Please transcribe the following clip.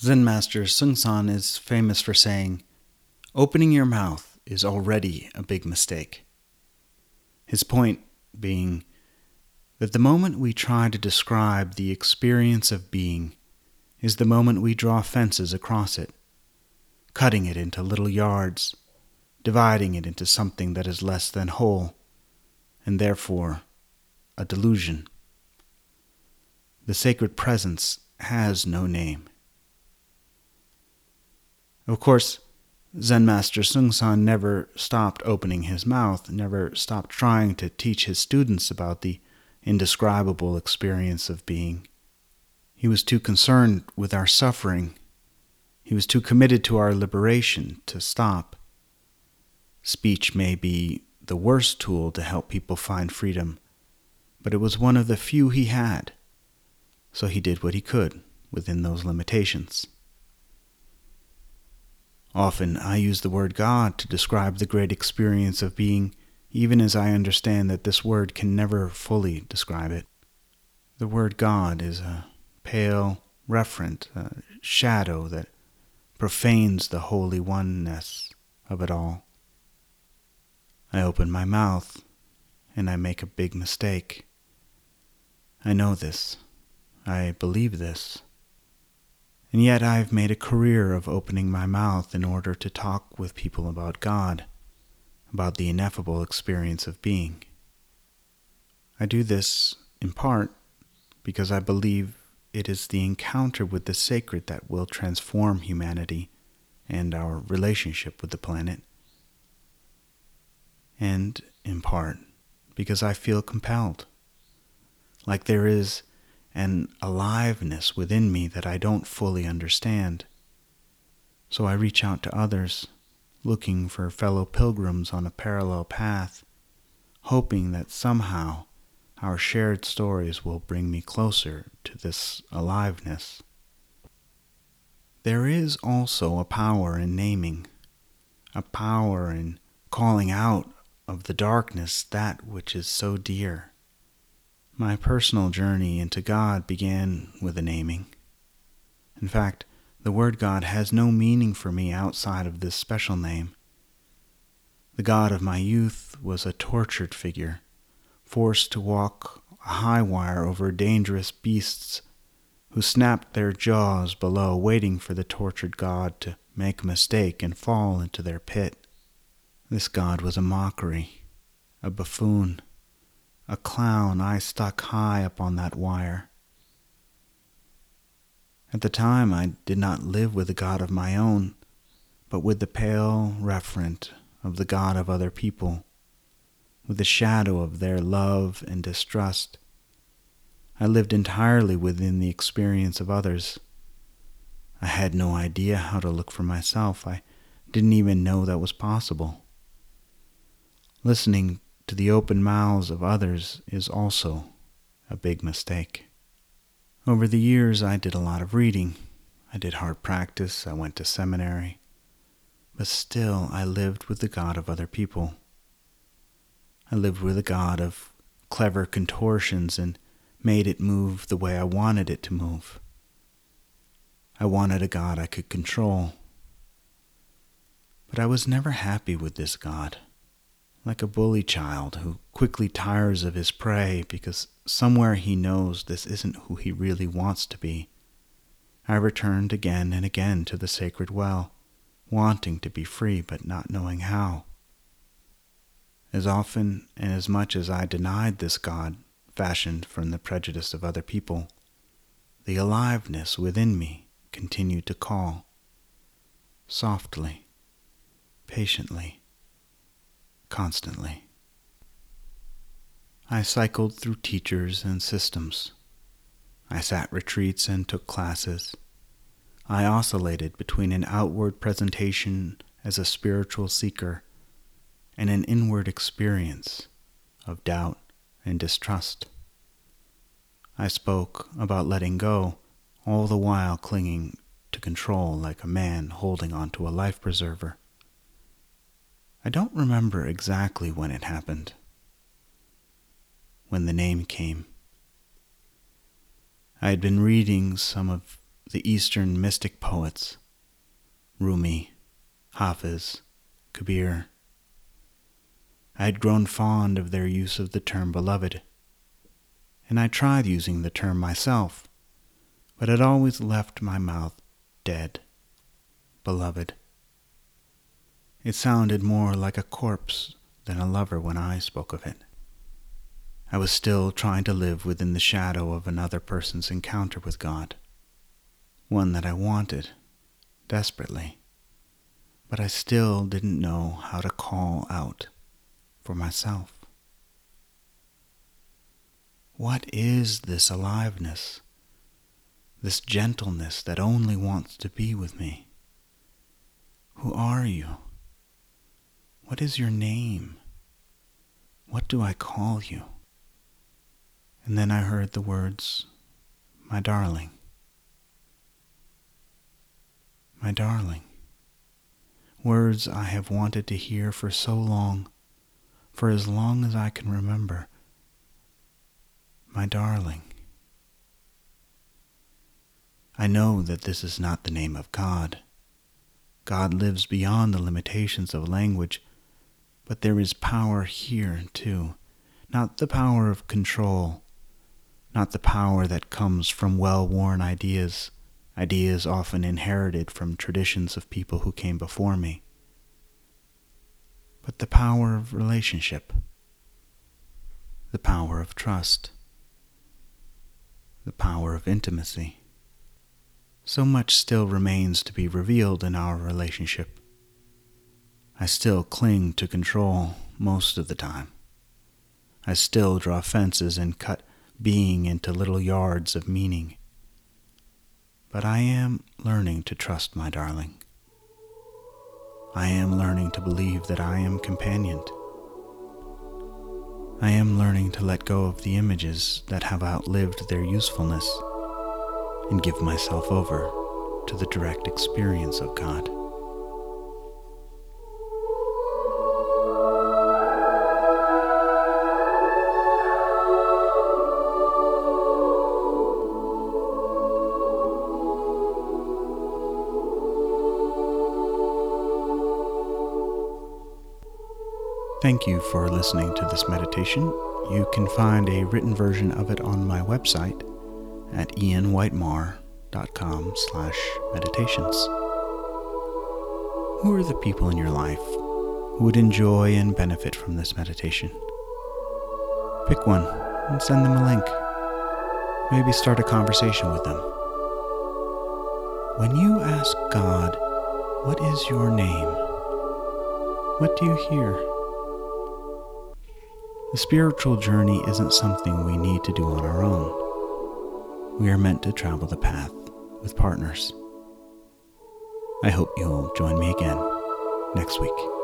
Zen master Sung is famous for saying, Opening your mouth is already a big mistake. His point being that the moment we try to describe the experience of being is the moment we draw fences across it, cutting it into little yards, dividing it into something that is less than whole, and therefore a delusion. The sacred presence has no name. Of course, Zen Master Seung Sahn never stopped opening his mouth, never stopped trying to teach his students about the indescribable experience of being. He was too concerned with our suffering. He was too committed to our liberation to stop. Speech may be the worst tool to help people find freedom, but it was one of the few he had, so he did what he could within those limitations. Often I use the word God to describe the great experience of being, even as I understand that this word can never fully describe it. The word God is a pale, referent a shadow that profanes the holy oneness of it all. I open my mouth and I make a big mistake. I know this. I believe this. And yet I've made a career of opening my mouth in order to talk with people about God, about the ineffable experience of being. I do this in part because I believe it is the encounter with the sacred that will transform humanity and our relationship with the planet. And in part because I feel compelled, like there is an aliveness within me that I don't fully understand. So I reach out to others, looking for fellow pilgrims on a parallel path, hoping that somehow our shared stories will bring me closer to this aliveness. There is also a power in naming, a power in calling out of the darkness that which is so dear. My personal journey into God began with a naming. In fact, the word God has no meaning for me outside of this special name. The God of my youth was a tortured figure, forced to walk a high wire over dangerous beasts who snapped their jaws below, waiting for the tortured God to make a mistake and fall into their pit. This God was a mockery, a buffoon a clown I stuck high up on that wire. At the time, I did not live with a God of my own, but with the pale referent of the God of other people, with the shadow of their love and distrust. I lived entirely within the experience of others. I had no idea how to look for myself. I didn't even know that was possible. Listening to the open mouths of others is also a big mistake. Over the years, I did a lot of reading. I did hard practice. I went to seminary. But still, I lived with the God of other people. I lived with a God of clever contortions and made it move the way I wanted it to move. I wanted a God I could control. But I was never happy with this God like a bully child who quickly tires of his prey because somewhere he knows this isn't who he really wants to be. I returned again and again to the sacred well, wanting to be free but not knowing how. As often and as much as I denied this God, fashioned from the prejudice of other people, the aliveness within me continued to call, softly, patiently constantly. I cycled through teachers and systems. I sat retreats and took classes. I oscillated between an outward presentation as a spiritual seeker and an inward experience of doubt and distrust. I spoke about letting go, all the while clinging to control like a man holding onto a life preserver. I don't remember exactly when it happened, when the name came. I had been reading some of the Eastern mystic poets Rumi, Hafiz, Kabir. I had grown fond of their use of the term beloved, and I tried using the term myself, but it always left my mouth dead. Beloved. It sounded more like a corpse than a lover when I spoke of it. I was still trying to live within the shadow of another person's encounter with God, one that I wanted desperately, but I still didn't know how to call out for myself. What is this aliveness, this gentleness that only wants to be with me? Who are you? What is your name? What do I call you? And then I heard the words, My darling. My darling. Words I have wanted to hear for so long, for as long as I can remember. My darling. I know that this is not the name of God. God lives beyond the limitations of language, but there is power here too, not the power of control not the power that comes from well worn ideas, ideas often inherited from traditions of people who came before me, but the power of relationship, the power of trust, the power of intimacy. So much still remains to be revealed in our relationship. I still cling to control most of the time. I still draw fences and cut being into little yards of meaning. But I am learning to trust my darling. I am learning to believe that I am companioned. I am learning to let go of the images that have outlived their usefulness and give myself over to the direct experience of God. Thank you for listening to this meditation. You can find a written version of it on my website at ianwhitemarr.com slash meditations. Who are the people in your life who would enjoy and benefit from this meditation? Pick one and send them a link. Maybe start a conversation with them. When you ask God, What is your name? What do you hear? The spiritual journey isn't something we need to do on our own. We are meant to travel the path with partners. I hope you'll join me again next week.